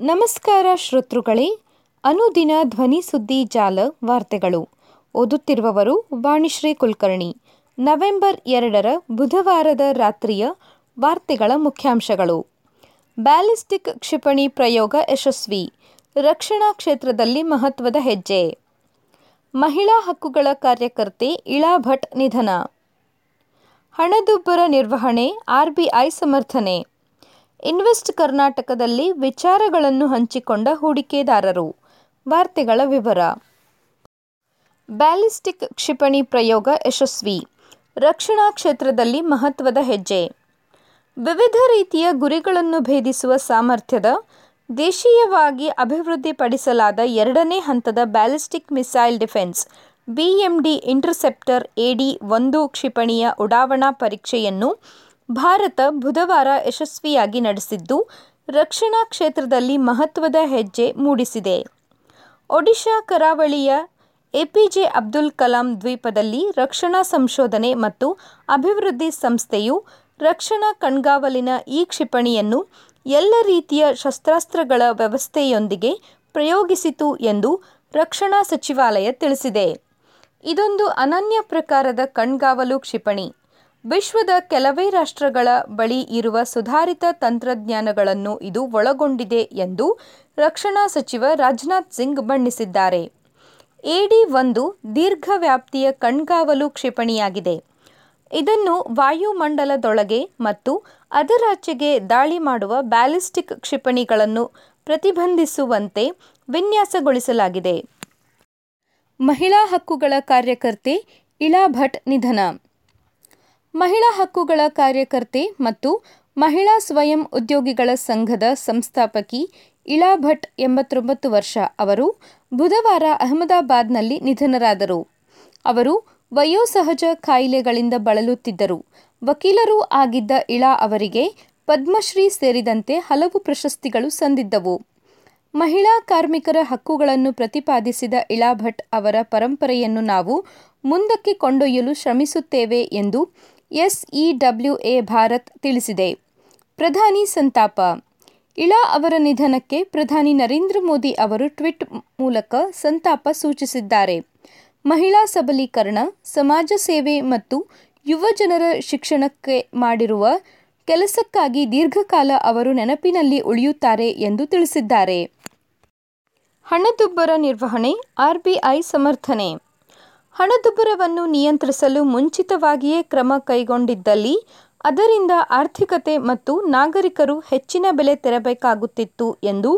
ನಮಸ್ಕಾರ ಶ್ರೋತೃಗಳೇ, ಅನುದಿನ ಧ್ವನಿ ಸುದ್ದಿ ಜಾಲ ವಾರ್ತೆಗಳು. ಓದುತ್ತಿರುವವರು ವಾಣಿಶ್ರೀ ಕುಲಕರ್ಣಿ. ನವೆಂಬರ್ ಎರಡರ ಬುಧವಾರದ ರಾತ್ರಿಯ ವಾರ್ತೆಗಳ ಮುಖ್ಯಾಂಶಗಳು. ಬ್ಯಾಲಿಸ್ಟಿಕ್ ಕ್ಷಿಪಣಿ ಪ್ರಯೋಗ ಯಶಸ್ವಿ. ರಕ್ಷಣಾ ಕ್ಷೇತ್ರದಲ್ಲಿ ಮಹತ್ವದ ಹೆಜ್ಜೆ. ಮಹಿಳಾ ಹಕ್ಕುಗಳ ಕಾರ್ಯಕರ್ತೆ ಇಳಾ ಭಟ್ ನಿಧನ. ಹಣದುಬ್ಬರ ನಿರ್ವಹಣೆ, ಆರ್ಬಿಐ ಸಮರ್ಥನೆ. ಇನ್ವೆಸ್ಟ್ ಕರ್ನಾಟಕದಲ್ಲಿ ವಿಚಾರಗಳನ್ನು ಹಂಚಿಕೊಂಡ ಹೂಡಿಕೆದಾರರು. ವಾರ್ತೆಗಳ ವಿವರ. ಬ್ಯಾಲಿಸ್ಟಿಕ್ ಕ್ಷಿಪಣಿ ಪ್ರಯೋಗ ಯಶಸ್ವಿ. ರಕ್ಷಣಾ ಕ್ಷೇತ್ರದಲ್ಲಿ ಮಹತ್ವದ ಹೆಜ್ಜೆ. ವಿವಿಧ ರೀತಿಯ ಗುರಿಗಳನ್ನು ಭೇದಿಸುವ ಸಾಮರ್ಥ್ಯದ, ದೇಶೀಯವಾಗಿ ಅಭಿವೃದ್ಧಿಪಡಿಸಲಾದ ಎರಡನೇ ಹಂತದ ballistic missile defence, BMD interceptor AD ಒಂದು ಕ್ಷಿಪಣಿಯ ಉಡಾವಣಾ ಪರೀಕ್ಷೆಯನ್ನು ಭಾರತ ಬುಧವಾರ ಯಶಸ್ವಿಯಾಗಿ ನಡೆಸಿದ್ದು, ರಕ್ಷಣಾ ಕ್ಷೇತ್ರದಲ್ಲಿ ಮಹತ್ವದ ಹೆಜ್ಜೆ ಮೂಡಿಸಿದೆ. ಒಡಿಶಾ ಕರಾವಳಿಯ ಎಪಿಜೆ ಅಬ್ದುಲ್ ಕಲಾಂ ದ್ವೀಪದಲ್ಲಿ ರಕ್ಷಣಾ ಸಂಶೋಧನೆ ಮತ್ತು ಅಭಿವೃದ್ಧಿ ಸಂಸ್ಥೆಯು ರಕ್ಷಣಾ ಕಣ್ಗಾವಲಿನ ಈ ಕ್ಷಿಪಣಿಯನ್ನು ಎಲ್ಲ ರೀತಿಯ ಶಸ್ತ್ರಾಸ್ತ್ರಗಳ ವ್ಯವಸ್ಥೆಯೊಂದಿಗೆ ಪ್ರಯೋಗಿಸಿತು ಎಂದು ರಕ್ಷಣಾ ಸಚಿವಾಲಯ ತಿಳಿಸಿದೆ. ಇದೊಂದು ಅನನ್ಯ ಪ್ರಕಾರದ ಕಣ್ಗಾವಲು ಕ್ಷಿಪಣಿ. ವಿಶ್ವದ ಕೆಲವೇ ರಾಷ್ಟ್ರಗಳ ಬಳಿ ಇರುವ ಸುಧಾರಿತ ತಂತ್ರಜ್ಞಾನಗಳನ್ನು ಇದು ಒಳಗೊಂಡಿದೆ ಎಂದು ರಕ್ಷಣಾ ಸಚಿವ ರಾಜನಾಥ್ ಸಿಂಗ್ ಬಣ್ಣಿಸಿದ್ದಾರೆ. ಎಡಿ ಒಂದು ದೀರ್ಘ ವ್ಯಾಪ್ತಿಯ ಕಣ್ಗಾವಲು ಕ್ಷಿಪಣಿಯಾಗಿದೆ. ಇದನ್ನು ವಾಯುಮಂಡಲದೊಳಗೆ ಮತ್ತು ಅದರಾಚೆಗೆ ದಾಳಿ ಮಾಡುವ ಬ್ಯಾಲಿಸ್ಟಿಕ್ ಕ್ಷಿಪಣಿಗಳನ್ನು ಪ್ರತಿಬಂಧಿಸುವಂತೆ ವಿನ್ಯಾಸಗೊಳಿಸಲಾಗಿದೆ. ಮಹಿಳಾ ಹಕ್ಕುಗಳ ಕಾರ್ಯಕರ್ತೆ ಇಳಾ ಭಟ್ ನಿಧನ. ಮಹಿಳಾ ಹಕ್ಕುಗಳ ಕಾರ್ಯಕರ್ತೆ ಮತ್ತು ಮಹಿಳಾ ಸ್ವಯಂ ಉದ್ಯೋಗಿಗಳ ಸಂಘದ ಸಂಸ್ಥಾಪಕಿ ಇಳಾ ಭಟ್ ಎಂಬತ್ತೊಂಬತ್ತು ವರ್ಷ ಅವರು ಬುಧವಾರ ಅಹಮದಾಬಾದ್ನಲ್ಲಿ ನಿಧನರಾದರು. ಅವರು ವಯೋಸಹಜ ಕಾಯಿಲೆಗಳಿಂದ ಬಳಲುತ್ತಿದ್ದರು. ವಕೀಲರೂ ಆಗಿದ್ದ ಇಳಾ ಅವರಿಗೆ ಪದ್ಮಶ್ರೀ ಸೇರಿದಂತೆ ಹಲವು ಪ್ರಶಸ್ತಿಗಳು ಸಂದಿದ್ದವು. ಮಹಿಳಾ ಕಾರ್ಮಿಕರ ಹಕ್ಕುಗಳನ್ನು ಪ್ರತಿಪಾದಿಸಿದ ಇಳಾ ಭಟ್ ಅವರ ಪರಂಪರೆಯನ್ನು ನಾವು ಮುಂದಕ್ಕೆ ಕೊಂಡೊಯ್ಯಲು ಶ್ರಮಿಸುತ್ತೇವೆ ಎಂದು ಎಸ್ಇಡಬ್ಲ್ಯೂಎ ಭಾರತ್ ತಿಳಿಸಿದೆ. ಪ್ರಧಾನಿ ಸಂತಾಪ. ಇಳಾ ಅವರ ನಿಧನಕ್ಕೆ ಪ್ರಧಾನಿ ನರೇಂದ್ರ ಮೋದಿ ಅವರು ಟ್ವಿಟ್ ಮೂಲಕ ಸಂತಾಪ ಸೂಚಿಸಿದ್ದಾರೆ. ಮಹಿಳಾ ಸಬಲೀಕರಣ, ಸಮಾಜ ಸೇವೆ ಮತ್ತು ಯುವ ಜನರ ಶಿಕ್ಷಣಕ್ಕೆ ಮಾಡಿರುವ ಕೆಲಸಕ್ಕಾಗಿ ದೀರ್ಘಕಾಲ ಅವರು ನೆನಪಿನಲ್ಲಿ ಉಳಿಯುತ್ತಾರೆ ಎಂದು ತಿಳಿಸಿದ್ದಾರೆ. ಹಣದುಬ್ಬರ ನಿರ್ವಹಣೆ, ಆರ್ಬಿಐ ಸಮರ್ಥನೆ. ಹಣದುಬ್ಬರವನ್ನು ನಿಯಂತ್ರಿಸಲು ಮುಂಚಿತವಾಗಿಯೇ ಕ್ರಮ ಕೈಗೊಂಡಿದ್ದಲ್ಲಿ, ಅದರಿಂದ ಆರ್ಥಿಕತೆ ಮತ್ತು ನಾಗರಿಕರು ಹೆಚ್ಚಿನ ಬೆಲೆ ತೆರಬೇಕಾಗುತ್ತಿತ್ತು ಎಂದು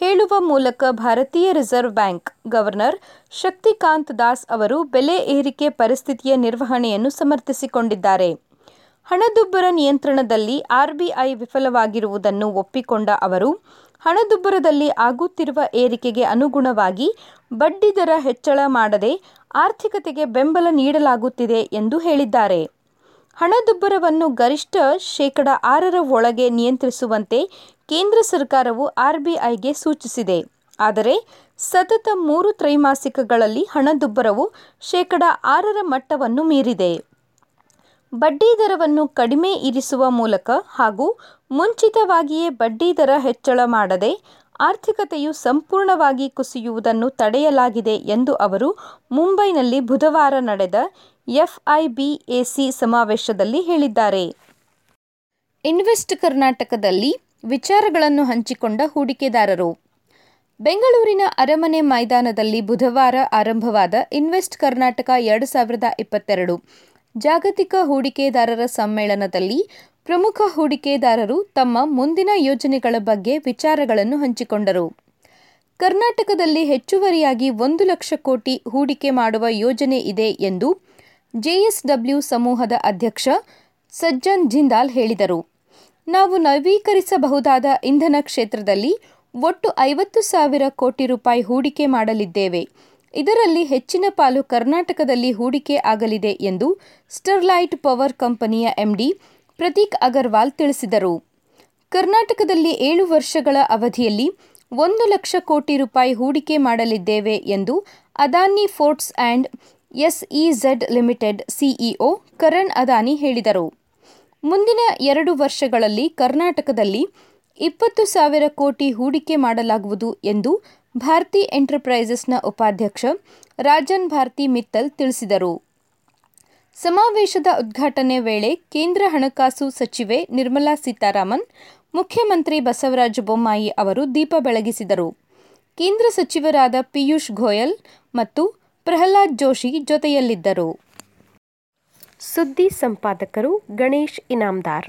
ಹೇಳುವ ಮೂಲಕ ಭಾರತೀಯ Reserve Bank governor Shaktikanta Das ಅವರು ಬೆಲೆ ಏರಿಕೆ ಪರಿಸ್ಥಿತಿಯ ನಿರ್ವಹಣೆಯನ್ನು ಸಮರ್ಥಿಸಿಕೊಂಡಿದ್ದಾರೆ. ಹಣದುಬ್ಬರ ನಿಯಂತ್ರಣದಲ್ಲಿ ಆರ್ಬಿಐ ವಿಫಲವಾಗಿರುವುದನ್ನು ಒಪ್ಪಿಕೊಂಡ ಅವರು, ಹಣದುಬ್ಬರದಲ್ಲಿ ಆಗುತ್ತಿರುವ ಏರಿಕೆಗೆ ಅನುಗುಣವಾಗಿ ಬಡ್ಡಿದರ ಹೆಚ್ಚಳ ಮಾಡದೆ ಆರ್ಥಿಕತೆಗೆ ಬೆಂಬಲ ನೀಡಲಾಗುತ್ತಿದೆ ಎಂದು ಹೇಳಿದ್ದಾರೆ. ಹಣದುಬ್ಬರವನ್ನು ಗರಿಷ್ಠ ಶೇಕಡ ಆರರ ಒಳಗೆ ನಿಯಂತ್ರಿಸುವಂತೆ ಕೇಂದ್ರ ಸರ್ಕಾರವು ಆರ್ಬಿಐಗೆ ಸೂಚಿಸಿದೆ. ಆದರೆ, ಸತತ ಮೂರು ತ್ರೈಮಾಸಿಕಗಳಲ್ಲಿ ಹಣದುಬ್ಬರವು ಶೇಕಡ ಆರರ ಮಟ್ಟವನ್ನು ಮೀರಿದೆ. ಬಡ್ಡಿ ದರವನ್ನು ಕಡಿಮೆ ಇರಿಸುವ ಮೂಲಕ ಹಾಗೂ ಮುಂಚಿತವಾಗಿಯೇ ಬಡ್ಡಿ ದರ ಹೆಚ್ಚಳ ಮಾಡದೆ ಆರ್ಥಿಕತೆಯು ಸಂಪೂರ್ಣವಾಗಿ ಕುಸಿಯುವುದನ್ನು ತಡೆಯಲಾಗಿದೆ ಎಂದು ಅವರು ಮುಂಬೈನಲ್ಲಿ ಬುಧವಾರ ನಡೆದ ಎಫ್ಐಬಿಎಸಿ ಸಮಾವೇಶದಲ್ಲಿ ಹೇಳಿದ್ದಾರೆ. ಇನ್ವೆಸ್ಟ್ ಕರ್ನಾಟಕದಲ್ಲಿ ವಿಚಾರಗಳನ್ನು ಹಂಚಿಕೊಂಡ ಹೂಡಿಕೆದಾರರು. ಬೆಂಗಳೂರಿನ ಅರಮನೆ ಮೈದಾನದಲ್ಲಿ ಬುಧವಾರ ಆರಂಭವಾದ ಇನ್ವೆಸ್ಟ್ ಕರ್ನಾಟಕ ಎರಡು ಸಾವಿರದ ಇಪ್ಪತ್ತೆರಡು ಜಾಗತಿಕ ಹೂಡಿಕೆದಾರರ ಸಮ್ಮೇಳನದಲ್ಲಿ ಪ್ರಮುಖ ಹೂಡಿಕೆದಾರರು ತಮ್ಮ ಮುಂದಿನ ಯೋಜನೆಗಳ ಬಗ್ಗೆ ವಿಚಾರಗಳನ್ನು ಹಂಚಿಕೊಂಡರು. ಕರ್ನಾಟಕದಲ್ಲಿ ಹೆಚ್ಚುವರಿಯಾಗಿ ಒಂದು ಲಕ್ಷ ಕೋಟಿ ಹೂಡಿಕೆ ಮಾಡುವ ಯೋಜನೆ ಇದೆ ಎಂದು ಜೆಎಸ್ಡಬ್ಲ್ಯೂ ಸಮೂಹದ ಅಧ್ಯಕ್ಷ ಸಜ್ಜನ್ ಜಿಂದಾಲ್ ಹೇಳಿದರು. ನಾವು ನವೀಕರಿಸಬಹುದಾದ ಇಂಧನ ಕ್ಷೇತ್ರದಲ್ಲಿ ಒಟ್ಟು ಐವತ್ತು ಸಾವಿರ ಕೋಟಿ ರೂಪಾಯಿ ಹೂಡಿಕೆ ಮಾಡಲಿದ್ದೇವೆ. ಇದರಲ್ಲಿ ಹೆಚ್ಚಿನ ಪಾಲು ಕರ್ನಾಟಕದಲ್ಲಿ ಹೂಡಿಕೆ ಆಗಲಿದೆ ಎಂದು ಸ್ಟರ್ಲೈಟ್ ಪವರ್ ಕಂಪನಿಯ ಎಂಡಿ ಪ್ರತೀಕ್ ಅಗರ್ವಾಲ್ ತಿಳಿಸಿದರು ಕರ್ನಾಟಕದಲ್ಲಿ ಏಳು ವರ್ಷಗಳ ಅವಧಿಯಲ್ಲಿ ಒಂದು ಲಕ್ಷ ಕೋಟಿ ರೂಪಾಯಿ ಹೂಡಿಕೆ ಮಾಡಲಿದ್ದೇವೆ ಎಂದು Adani Ports and SEZ Limited CEO Karan Adani ಹೇಳಿದರು ಮುಂದಿನ ಎರಡು ವರ್ಷಗಳಲ್ಲಿ ಕರ್ನಾಟಕದಲ್ಲಿ ಇಪ್ಪತ್ತು ಸಾವಿರ ಕೋಟಿ ಹೂಡಿಕೆ ಮಾಡಲಾಗುವುದು ಎಂದು ಭಾರತಿ ಎಂಟರ್ಪ್ರೈಸಸ್ನ ಉಪಾಧ್ಯಕ್ಷ ರಾಜನ್ ಭಾರತಿ ಮಿತ್ತಲ್ ತಿಳಿಸಿದರು. ಸಮಾವೇಶದ ಉದ್ಘಾಟನೆ ವೇಳೆ ಕೇಂದ್ರ ಹಣಕಾಸು ಸಚಿವೆ ನಿರ್ಮಲಾ ಸೀತಾರಾಮನ್, ಮುಖ್ಯಮಂತ್ರಿ ಬಸವರಾಜ ಬೊಮ್ಮಾಯಿ ಅವರು ದೀಪ ಬೆಳಗಿಸಿದರು. ಕೇಂದ್ರ ಸಚಿವರಾದ ಪಿಯೂಷ್ ಗೋಯಲ್ ಮತ್ತು ಪ್ರಹ್ಲಾದ್ ಜೋಶಿ ಜೊತೆಯಲ್ಲಿದ್ದರು. ಸುದ್ದಿ ಸಂಪಾದಕರು ಗಣೇಶ್ ಇನಾಮದಾರ್